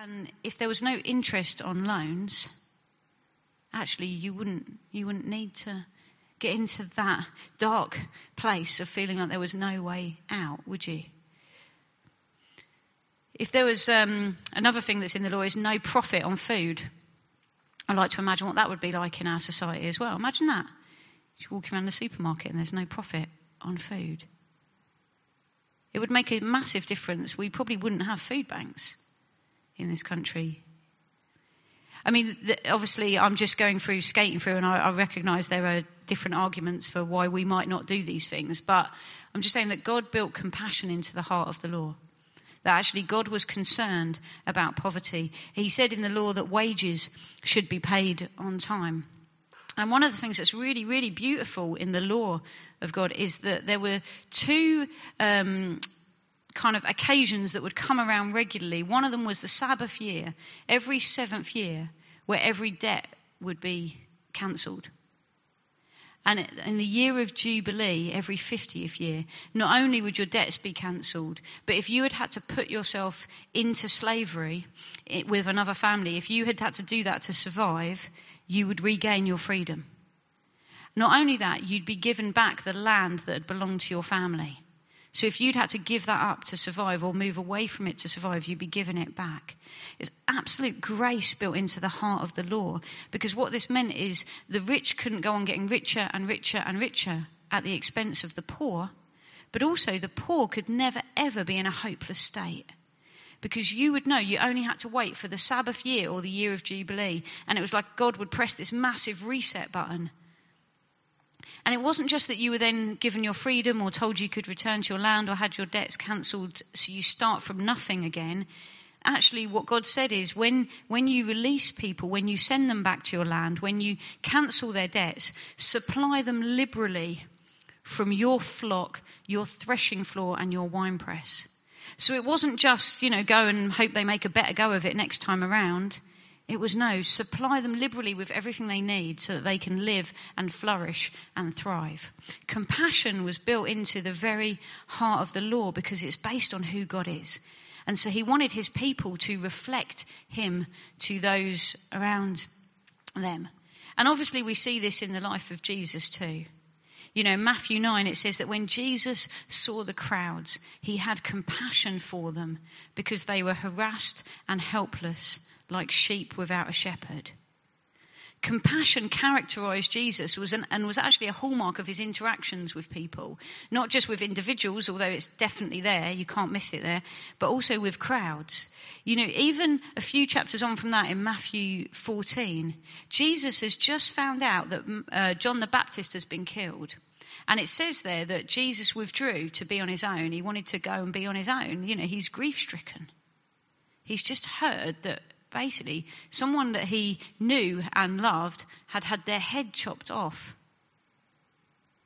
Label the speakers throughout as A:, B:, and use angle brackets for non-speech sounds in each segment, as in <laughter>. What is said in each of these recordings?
A: And if there was no interest on loans, actually you wouldn't you wouldn't need to get into that dark place of feeling like there was no way out, would you? If there was um, another thing that's in the law is no profit on food, I like to imagine what that would be like in our society as well. Imagine that. You're walking around the supermarket and there's no profit on food. It would make a massive difference. We probably wouldn't have food banks in this country. I mean, obviously, I'm just going through, skating through, and I, I recognise there are different arguments for why we might not do these things. But I'm just saying that God built compassion into the heart of the law. That actually God was concerned about poverty. He said in the law that wages should be paid on time. And one of the things that's really, really beautiful in the law of God is that there were two um, kind of occasions that would come around regularly. One of them was the Sabbath year, every seventh year, where every debt would be cancelled. And in the year of Jubilee, every 50th year, not only would your debts be cancelled, but if you had had to put yourself into slavery eh, with another family, if you had had to do that to survive, you would regain your freedom. Not only that, you'd be given back the land that had belonged to your family. So if you'd had to give that up to survive or move away from it to survive, you'd be given it back. It's absolute grace built into the heart of the law because what this meant is the rich couldn't go on getting richer and richer and richer at the expense of the poor, but also the poor could never ever be in a hopeless state because you would know you only had to wait for the Sabbath year or the year of Jubilee. And it was like God would press this massive reset button. And it wasn't just that you were then given your freedom or told you could return to your land or had your debts cancelled so you start from nothing again. Actually, what God said is when, when you release people, when you send them back to your land, when you cancel their debts, supply them liberally from your flock, your threshing floor, and your winepress. So it wasn't just, you know, go and hope they make a better go of it next time around. It was no, supply them liberally with everything they need so that they can live and flourish and thrive. Compassion was built into the very heart of the law because it's based on who God is. And so he wanted his people to reflect him to those around them. And obviously, we see this in the life of Jesus too. You know, Matthew 9, it says that when Jesus saw the crowds, he had compassion for them because they were harassed and helpless like sheep without a shepherd. Compassion characterized Jesus was an, and was actually a hallmark of his interactions with people, not just with individuals, although it's definitely there, you can't miss it there, but also with crowds. You know, even a few chapters on from that in Matthew 14, Jesus has just found out that uh, John the Baptist has been killed. And it says there that Jesus withdrew to be on his own. He wanted to go and be on his own. You know, he's grief stricken. He's just heard that basically someone that he knew and loved had had their head chopped off.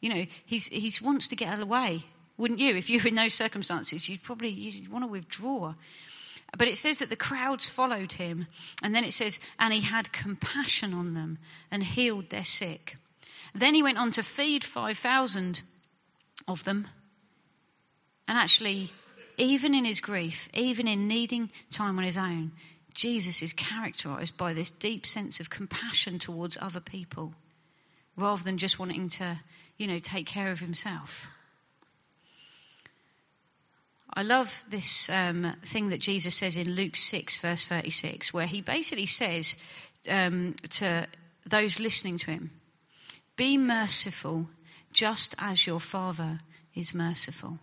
A: You know, he's, he wants to get away, wouldn't you? If you were in those circumstances, you'd probably you'd want to withdraw. But it says that the crowds followed him, and then it says, and he had compassion on them and healed their sick. Then he went on to feed 5,000 of them. And actually, even in his grief, even in needing time on his own, Jesus is characterized by this deep sense of compassion towards other people rather than just wanting to, you know, take care of himself. I love this um, thing that Jesus says in Luke 6, verse 36, where he basically says um, to those listening to him, Be merciful just as your Father is merciful.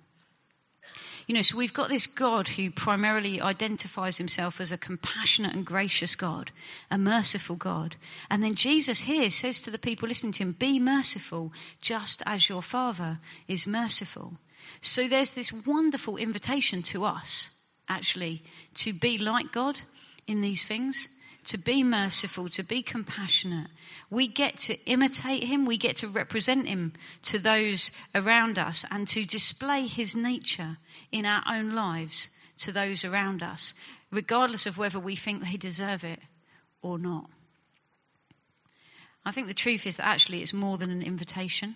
A: You know, so we've got this God who primarily identifies himself as a compassionate and gracious God, a merciful God. And then Jesus here says to the people listening to him, Be merciful, just as your Father is merciful. So there's this wonderful invitation to us, actually, to be like God in these things to be merciful, to be compassionate. We get to imitate him, we get to represent him to those around us, and to display his nature in our own lives to those around us, regardless of whether we think they deserve it or not. I think the truth is that actually it's more than an invitation.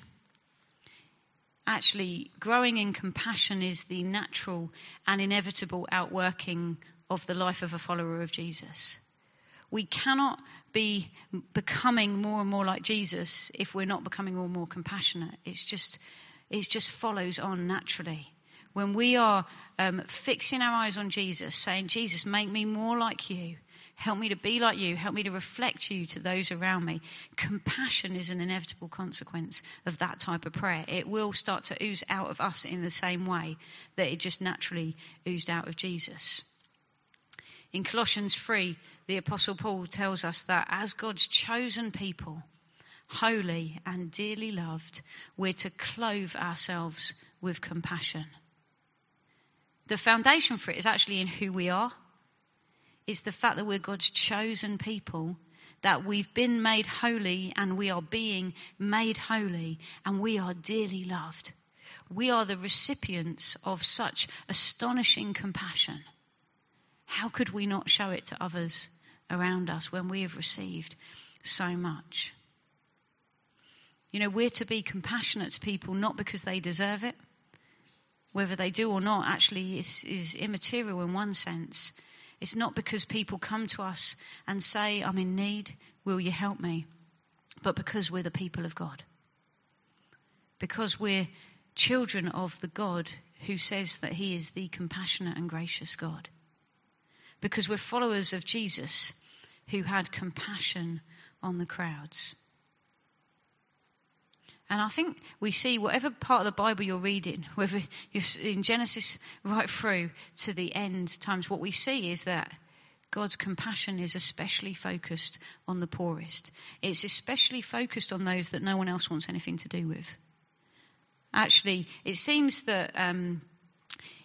A: Actually, growing in compassion is the natural and inevitable outworking of the life of a follower of Jesus. We cannot be becoming more and more like Jesus if we're not becoming more and more compassionate. It's just, it just follows on naturally. When we are um, fixing our eyes on Jesus, saying, Jesus, make me more like you, Help me to be like you. Help me to reflect you to those around me. Compassion is an inevitable consequence of that type of prayer. It will start to ooze out of us in the same way that it just naturally oozed out of Jesus. In Colossians 3, the Apostle Paul tells us that as God's chosen people, holy and dearly loved, we're to clothe ourselves with compassion. The foundation for it is actually in who we are it's the fact that we're God's chosen people, that we've been made holy and we are being made holy and we are dearly loved. We are the recipients of such astonishing compassion. How could we not show it to others around us when we have received so much? You know, we're to be compassionate to people not because they deserve it. Whether they do or not actually is, is immaterial in one sense. It's not because people come to us and say, I'm in need, will you help me? But because we're the people of God. Because we're children of the God who says that he is the compassionate and gracious God. Because we're followers of Jesus who had compassion on the crowds. And I think we see whatever part of the Bible you're reading, <laughs> whether you're in Genesis right through to the end times, what we see is that God's compassion is especially focused on the poorest. It's especially focused on those that no one else wants anything to do with. Actually, it seems that um,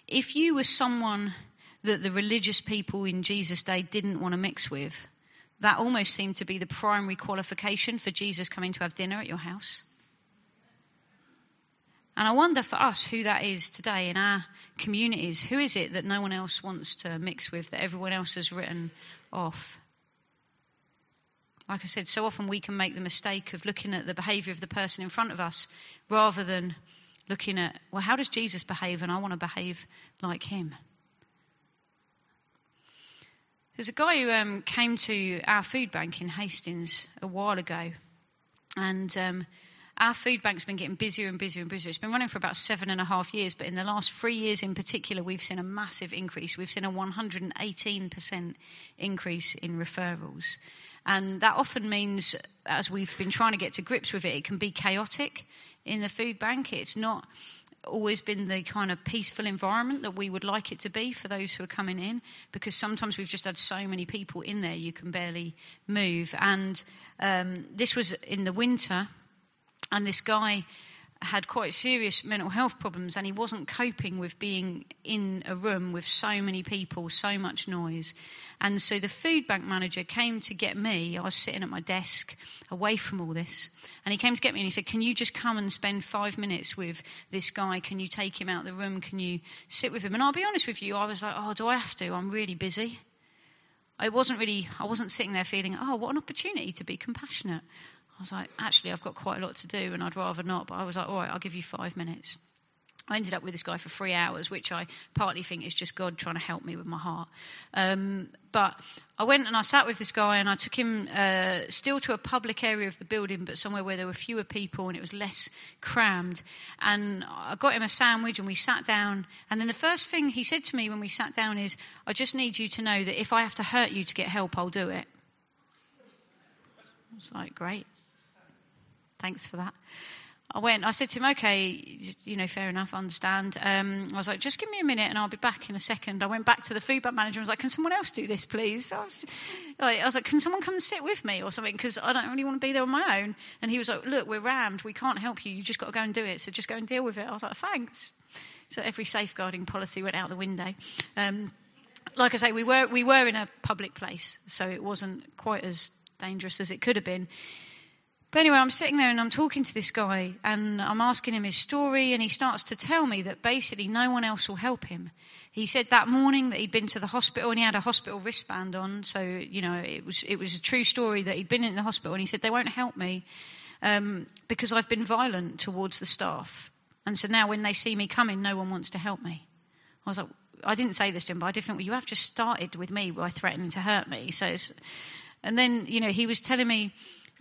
A: if you were someone that the religious people in Jesus' day didn't want to mix with, that almost seemed to be the primary qualification for Jesus coming to have dinner at your house. And I wonder for us who that is today in our communities. Who is it that no one else wants to mix with, that everyone else has written off? Like I said, so often we can make the mistake of looking at the behavior of the person in front of us rather than looking at, well, how does Jesus behave? And I want to behave like him. There's a guy who um, came to our food bank in Hastings a while ago, and um, our food bank's been getting busier and busier and busier. It's been running for about seven and a half years, but in the last three years in particular, we've seen a massive increase. We've seen a 118% increase in referrals. And that often means, as we've been trying to get to grips with it, it can be chaotic in the food bank. It's not always been the kind of peaceful environment that we would like it to be for those who are coming in because sometimes we've just had so many people in there you can barely move. And um, this was in the winter and this guy had quite serious mental health problems and he wasn't coping with being in a room with so many people, so much noise. And so the food bank manager came to get me. I was sitting at my desk away from all this. And he came to get me and he said, Can you just come and spend five minutes with this guy? Can you take him out of the room? Can you sit with him? And I'll be honest with you, I was like, Oh, do I have to? I'm really busy. I wasn't really, I wasn't sitting there feeling, Oh, what an opportunity to be compassionate. I was like, actually, I've got quite a lot to do and I'd rather not. But I was like, all right, I'll give you five minutes. I ended up with this guy for three hours, which I partly think is just God trying to help me with my heart. Um, but I went and I sat with this guy and I took him uh, still to a public area of the building, but somewhere where there were fewer people and it was less crammed. And I got him a sandwich and we sat down. And then the first thing he said to me when we sat down is, I just need you to know that if I have to hurt you to get help, I'll do it. I was like, great. Thanks for that. I went, I said to him, okay, you know, fair enough, I understand. Um, I was like, just give me a minute and I'll be back in a second. I went back to the food bank manager and was like, can someone else do this, please? I was, like, I was like, can someone come and sit with me or something? Because I don't really want to be there on my own. And he was like, look, we're rammed. We can't help you. You just got to go and do it. So just go and deal with it. I was like, thanks. So every safeguarding policy went out the window. Um, like I say, we were, we were in a public place, so it wasn't quite as dangerous as it could have been. But anyway, I'm sitting there and I'm talking to this guy and I'm asking him his story, and he starts to tell me that basically no one else will help him. He said that morning that he'd been to the hospital and he had a hospital wristband on, so you know it was it was a true story that he'd been in the hospital, and he said they won't help me um, because I've been violent towards the staff, and so now when they see me coming, no one wants to help me. I was like, I didn't say this to him, but I did think, well, you have just started with me by threatening to hurt me. So and then, you know, he was telling me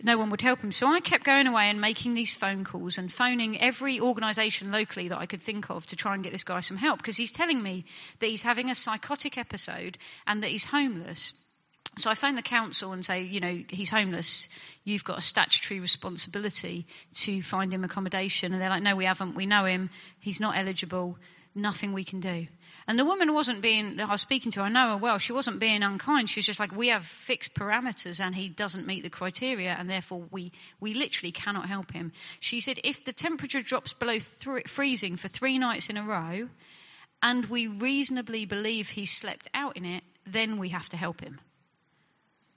A: no one would help him. So I kept going away and making these phone calls and phoning every organisation locally that I could think of to try and get this guy some help because he's telling me that he's having a psychotic episode and that he's homeless. So I phone the council and say, you know, he's homeless. You've got a statutory responsibility to find him accommodation. And they're like, no, we haven't. We know him. He's not eligible. Nothing we can do. And the woman wasn't being, I was speaking to, her, I know her well, she wasn't being unkind. She was just like, we have fixed parameters and he doesn't meet the criteria and therefore we, we literally cannot help him. She said, if the temperature drops below th- freezing for three nights in a row and we reasonably believe he slept out in it, then we have to help him.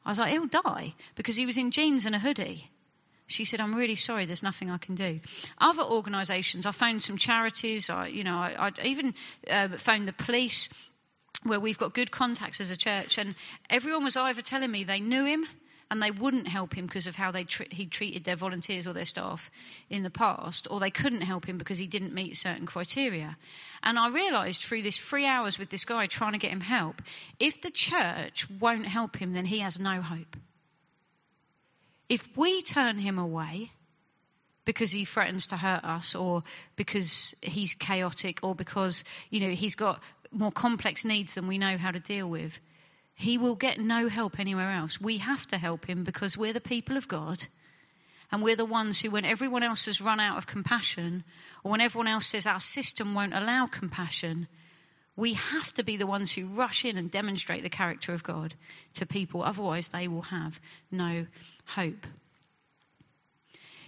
A: I was like, he'll die because he was in jeans and a hoodie. She said, I'm really sorry, there's nothing I can do. Other organisations, I found some charities, I, you know, I, I even uh, found the police where we've got good contacts as a church, and everyone was either telling me they knew him and they wouldn't help him because of how they tr- he treated their volunteers or their staff in the past, or they couldn't help him because he didn't meet certain criteria. And I realised through this three hours with this guy trying to get him help, if the church won't help him, then he has no hope. If we turn him away, because he threatens to hurt us or because he's chaotic or because you know he's got more complex needs than we know how to deal with he will get no help anywhere else. We have to help him because we're the people of God. And we're the ones who, when everyone else has run out of compassion, or when everyone else says our system won't allow compassion, we have to be the ones who rush in and demonstrate the character of God to people. Otherwise, they will have no hope.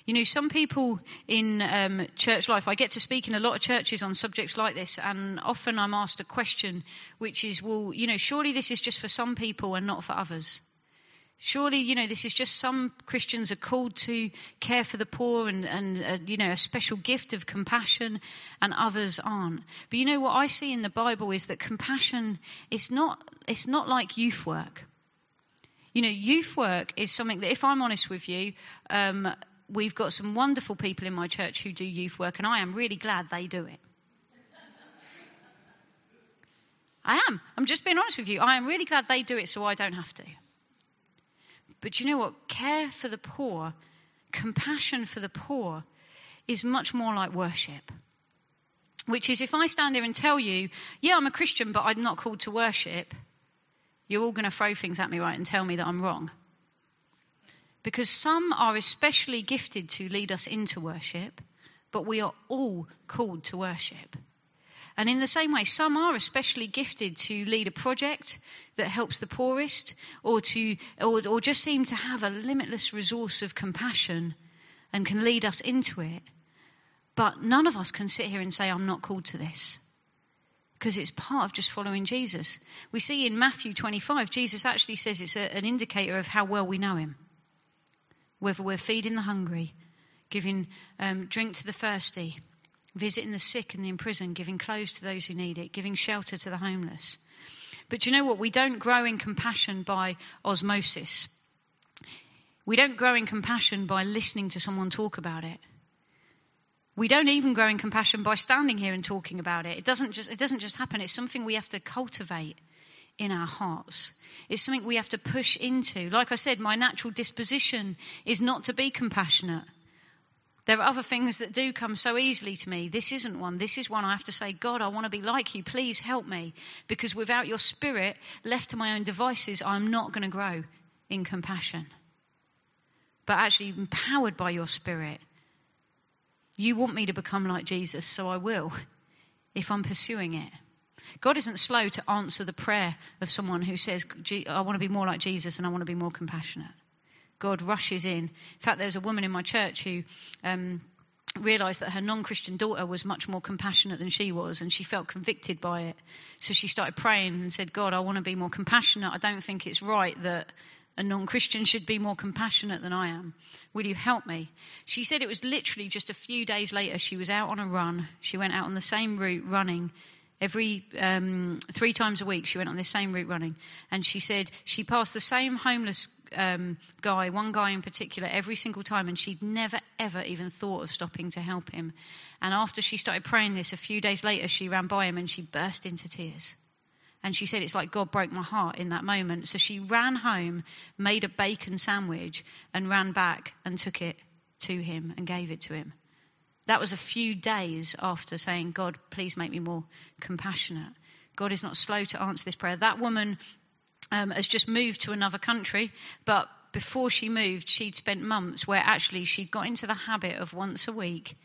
A: You know, some people in um, church life, I get to speak in a lot of churches on subjects like this, and often I'm asked a question, which is, well, you know, surely this is just for some people and not for others. Surely, you know, this is just some Christians are called to care for the poor and, and uh, you know, a special gift of compassion, and others aren't. But you know, what I see in the Bible is that compassion is not, it's not like youth work. You know, youth work is something that, if I'm honest with you, um, we've got some wonderful people in my church who do youth work, and I am really glad they do it. I am. I'm just being honest with you. I am really glad they do it so I don't have to. But you know what? Care for the poor, compassion for the poor, is much more like worship. Which is if I stand here and tell you, yeah, I'm a Christian, but I'm not called to worship, you're all going to throw things at me, right, and tell me that I'm wrong because some are especially gifted to lead us into worship, but we are all called to worship. And in the same way, some are especially gifted to lead a project that helps the poorest or to, or, or just seem to have a limitless resource of compassion and can lead us into it. But none of us can sit here and say, I'm not called to this. Because it's part of just following Jesus. We see in Matthew 25, Jesus actually says it's a, an indicator of how well we know him whether we're feeding the hungry, giving um, drink to the thirsty, visiting the sick and the imprisoned, giving clothes to those who need it, giving shelter to the homeless. But you know what? We don't grow in compassion by osmosis. We don't grow in compassion by listening to someone talk about it. We don't even grow in compassion by standing here and talking about it. It doesn't just, it doesn't just happen. It's something we have to cultivate in our hearts. It's something we have to push into. Like I said, my natural disposition is not to be compassionate. There are other things that do come so easily to me. This isn't one. This is one I have to say, God, I want to be like you. Please help me. Because without your spirit, left to my own devices, I'm not going to grow in compassion. But actually, empowered by your spirit, you want me to become like Jesus, so I will if I'm pursuing it. God isn't slow to answer the prayer of someone who says, I want to be more like Jesus and I want to be more compassionate. God rushes in. In fact, there's a woman in my church who um, realized that her non Christian daughter was much more compassionate than she was, and she felt convicted by it. So she started praying and said, God, I want to be more compassionate. I don't think it's right that a non Christian <laughs> should be more compassionate than I am. Will you help me? She said it was literally just a few days later. She was out on a run. She went out on the same route running. Every um, three times a week, she went on this same route running. And she said she passed the same homeless um, guy, one guy in particular, every single time. And she'd never, ever even thought of stopping to help him. And after she started praying this, a few days later, she ran by him and she burst into tears. And she said, It's like God broke my heart in that moment. So she ran home, made a bacon sandwich, and ran back and took it to him and gave it to him. That was a few days after saying, God, please make me more compassionate. God is not slow to answer this prayer. That woman um, has just moved to another country, but before she moved, she'd spent months where actually she'd got into the habit of once a week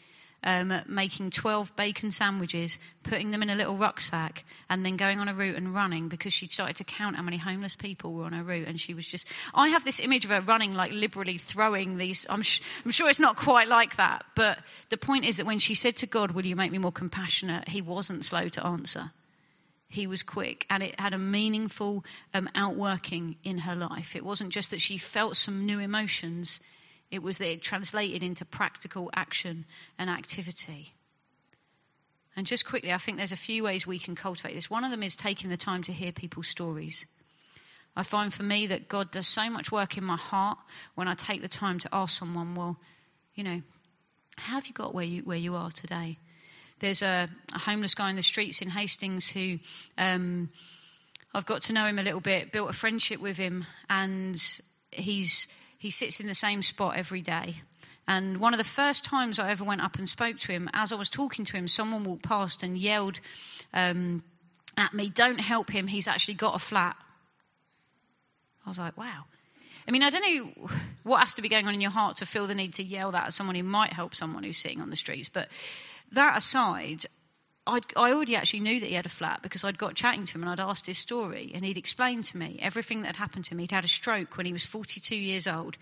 A: um, making 12 bacon sandwiches, putting them in a little rucksack, and then going on a route and running because she'd started to count how many homeless people were on her route. And she was just, I have this image of her running, like liberally throwing these. I'm, sh- I'm sure it's not quite like that. But the point is that when she said to God, Will you make me more compassionate? He wasn't slow to answer. He was quick, and it had a meaningful um, outworking in her life. It wasn't just that she felt some new emotions, it was that it translated into practical action and activity. And just quickly, I think there's a few ways we can cultivate this. One of them is taking the time to hear people's stories. I find for me that God does so much work in my heart when I take the time to ask someone, well, you know, how have you got where you, where you are today? There's a, a homeless guy in the streets in Hastings who um, I've got to know him a little bit, built a friendship with him, and he's he sits in the same spot every day. And one of the first times I ever went up and spoke to him, as I was talking to him, someone walked past and yelled um, at me, Don't help him, he's actually got a flat. I was like, Wow. I mean, I don't know what has to be going on in your heart to feel the need to yell that at someone who might help someone who's sitting on the streets. But that aside, I'd, i already actually knew that he had a flat because I'd got chatting to him and I'd asked his story and he'd explained to me everything that had happened to him. He'd had a stroke when he was 42 years old.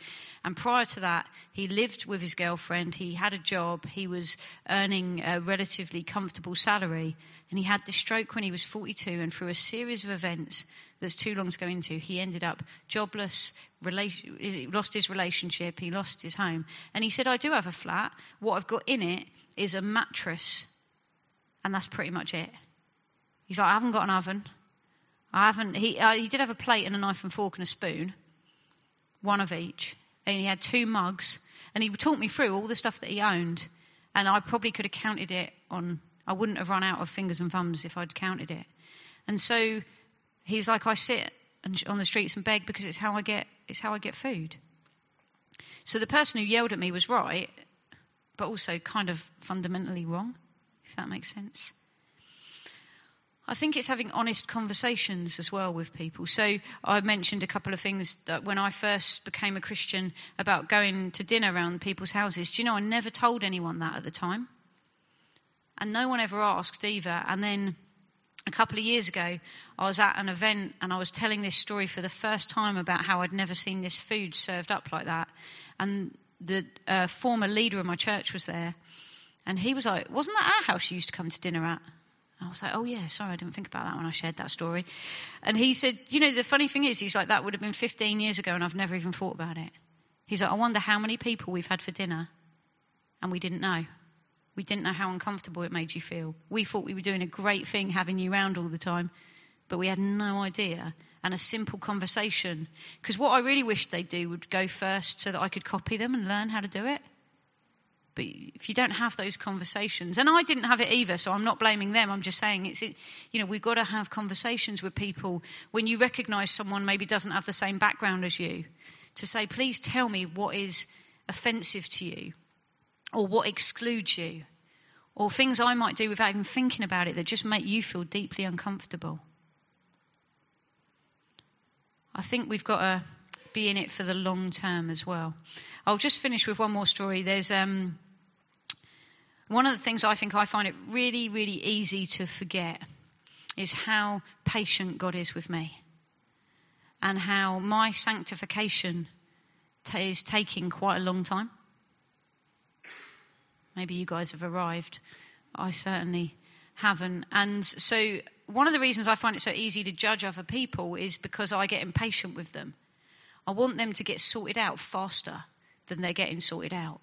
A: And prior to that, he lived with his girlfriend. He had a job. He was earning a relatively comfortable salary. And he had this stroke when he was 42. And through a series of events that's too long to go into, he ended up jobless, relation, lost his relationship, he lost his home. And he said, I do have a flat. What I've got in it is a mattress and that's pretty much it. He's like, I haven't got an oven. I haven't. He, uh, he did have a plate and a knife and fork and a spoon, one of each. And he had two mugs. And he taught me through all the stuff that he owned. And I probably could have counted it on, I wouldn't have run out of fingers and thumbs if I'd counted it. And so he's like, I sit on the streets and beg because it's how I get, it's how I get food. So the person who yelled at me was right, but also kind of fundamentally wrong if that makes sense. I think it's having honest conversations as well with people. So I mentioned a couple of things that when I first became a Christian about going to dinner around people's houses. Do you know, I never told anyone that at the time. And no one ever asked either. And then a couple of years ago, I was at an event and I was telling this story for the first time about how I'd never seen this food served up like that. And the uh, former leader of my church was there. And he was like, Wasn't that our house you used to come to dinner at? I was like, oh, yeah, sorry, I didn't think about that when I shared that story. And he said, you know, the funny thing is, he's like, that would have been 15 years ago and I've never even thought about it. He's like, I wonder how many people we've had for dinner and we didn't know. We didn't know how uncomfortable it made you feel. We thought we were doing a great thing having you around all the time, but we had no idea. And a simple conversation. Because what I really wish they'd do would go first so that I could copy them and learn how to do it. But if you don't have those conversations, and I didn't have it either, so I'm not blaming them. I'm just saying it's, you know, we've got to have conversations with people when you recognize someone maybe doesn't have the same background as you to say, please tell me what is offensive to you or what excludes you or things I might do without even thinking about it that just make you feel deeply uncomfortable. I think we've got to be in it for the long term as well. I'll just finish with one more story. There's um, one of the things I think I find it really, really easy to forget is how patient God is with me and how my sanctification t- is taking quite a long time. Maybe you guys have arrived. I certainly haven't. And so, one of the reasons I find it so easy to judge other people is because I get impatient with them. I want them to get sorted out faster than they're getting sorted out.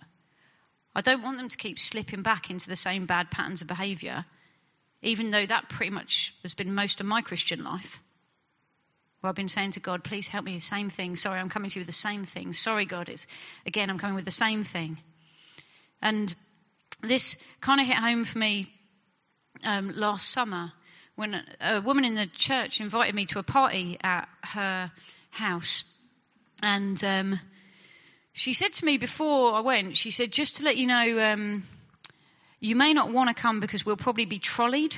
A: I don't want them to keep slipping back into the same bad patterns of behavior, even though that pretty much has been most of my Christian life. Where I've been saying to God, please help me, same thing. Sorry, I'm coming to you with the same thing. Sorry, God, it's again, I'm coming with the same thing. And this kind of hit home for me um, last summer when a woman in the church invited me to a party at her house. And um, she said to me before I went, she said, just to let you know, um, you may not want to come because we'll probably be trolleyed.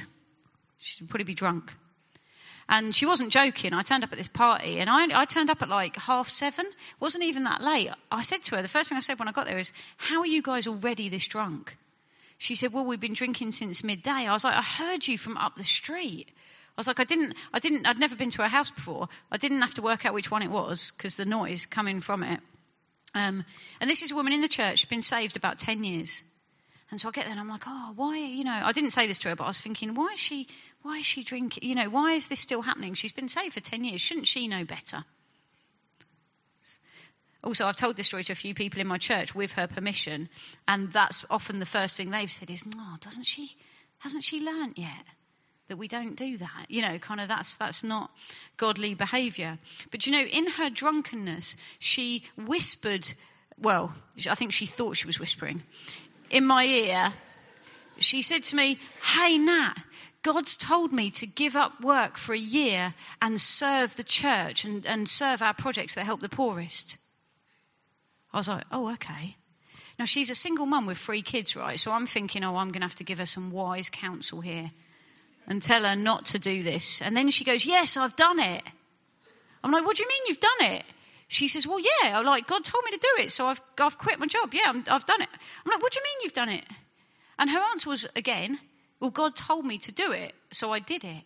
A: She'll probably be drunk. And she wasn't joking. I turned up at this party and I, I, turned up at like half seven. It wasn't even that late. I said to her, the first thing I said when I got there is, How are you guys already this drunk? She said, Well, we've been drinking since midday. I was like, I heard you from up the street. I was like, I didn't, I didn't, I'd never been to a house before. I didn't have to work out which one it was because the noise coming from it. Um, and this is a woman in the church, been saved about 10 years. And so I get there and I'm like, oh, why, you know, I didn't say this to her, but I was thinking, why is she, why is she drinking? You know, why is this still happening? She's been saved for 10 years. Shouldn't she know better? Also, I've told this story to a few people in my church with her permission, and that's often the first thing they've said is, "No, doesn't she? Hasn't she learnt yet that we don't do that? You know, kind of that's that's not godly behavior. But you know, in her drunkenness, she whispered. Well, I think she thought she was whispering in my ear. She said to me, "Hey, Nat, God's told me to give up work for a year and serve the church and, and serve our projects that help the poorest. I was like, oh, okay. Now, she's a single mum with three kids, right? So I'm thinking, oh, I'm going to have to give her some wise counsel here and tell her not to do this. And then she goes, yes, I've done it. I'm like, what do you mean you've done it? She says, well, yeah, I'm like God told me to do it, so I've, I've quit my job. Yeah, i have done it. I'm like, what do you mean you've done it? And her answer was, again, well, God told me to do it, so I did it.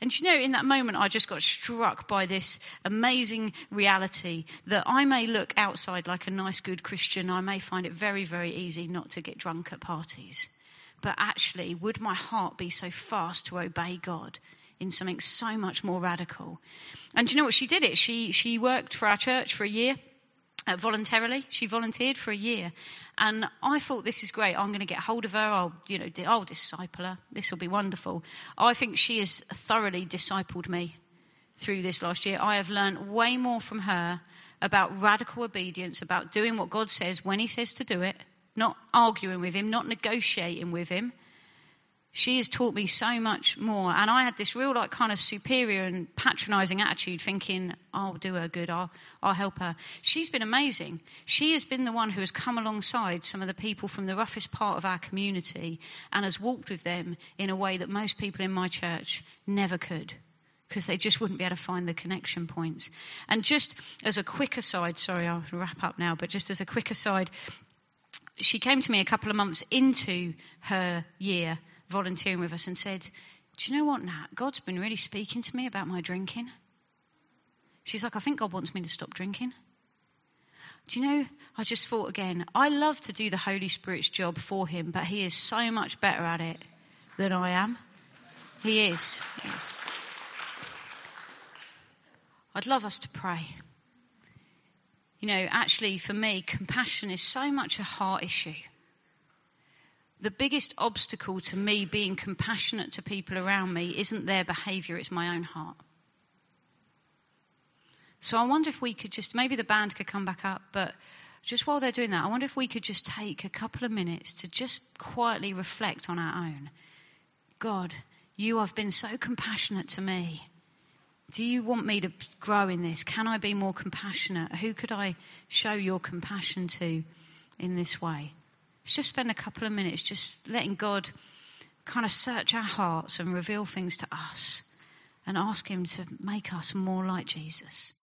A: And you know, in that moment, I just got struck by this amazing reality that I may look outside like a nice, good Christian. I may find it very, very easy not to get drunk at parties. But actually, would my heart be so fast to obey God in something so much more radical? And do you know what? She did it. She, she worked for our church for a year uh, voluntarily. She volunteered for a year, and I thought this is great. I'm going to get hold of her. I'll, you know, I'll disciple her. This will be wonderful. I think she has thoroughly discipled me through this last year. I have learned way more from her about radical obedience, about doing what God says when He says to do it, not arguing with Him, not negotiating with Him, she has taught me so much more. And I had this real, like, kind of superior and patronizing attitude, thinking, I'll do her good, I'll, I'll help her. She's been amazing. She has been the one who has come alongside some of the people from the roughest part of our community and has walked with them in a way that most people in my church never could. Because they just wouldn't be able to find the connection points. And just as a quick aside, sorry, I'll wrap up now, but just as a quick aside, she came to me a couple of months into her year volunteering with us and said, Do you know what, Nat? God's been really speaking to me about my drinking. She's like, I think God wants me to stop drinking. Do you know, I just thought again, I love to do the Holy Spirit's job for him, but he is so much better at it than I am. He is. He is. I'd love us to pray. You know, actually, for me, compassion is so much a heart issue the biggest obstacle to me being compassionate to people around me isn't their behavior, it's my own heart. So I wonder if we could just, maybe the band could come back up, but just while they're doing that, I wonder if we could just take a couple of minutes to just quietly reflect on our own. God, you have been so compassionate to me. Do you want me to grow in this? Can I be more compassionate? Who could I show your compassion to in this way? Let's just spend a couple of minutes just letting God kind of search our hearts and reveal things to us and ask Him to make us more like Jesus.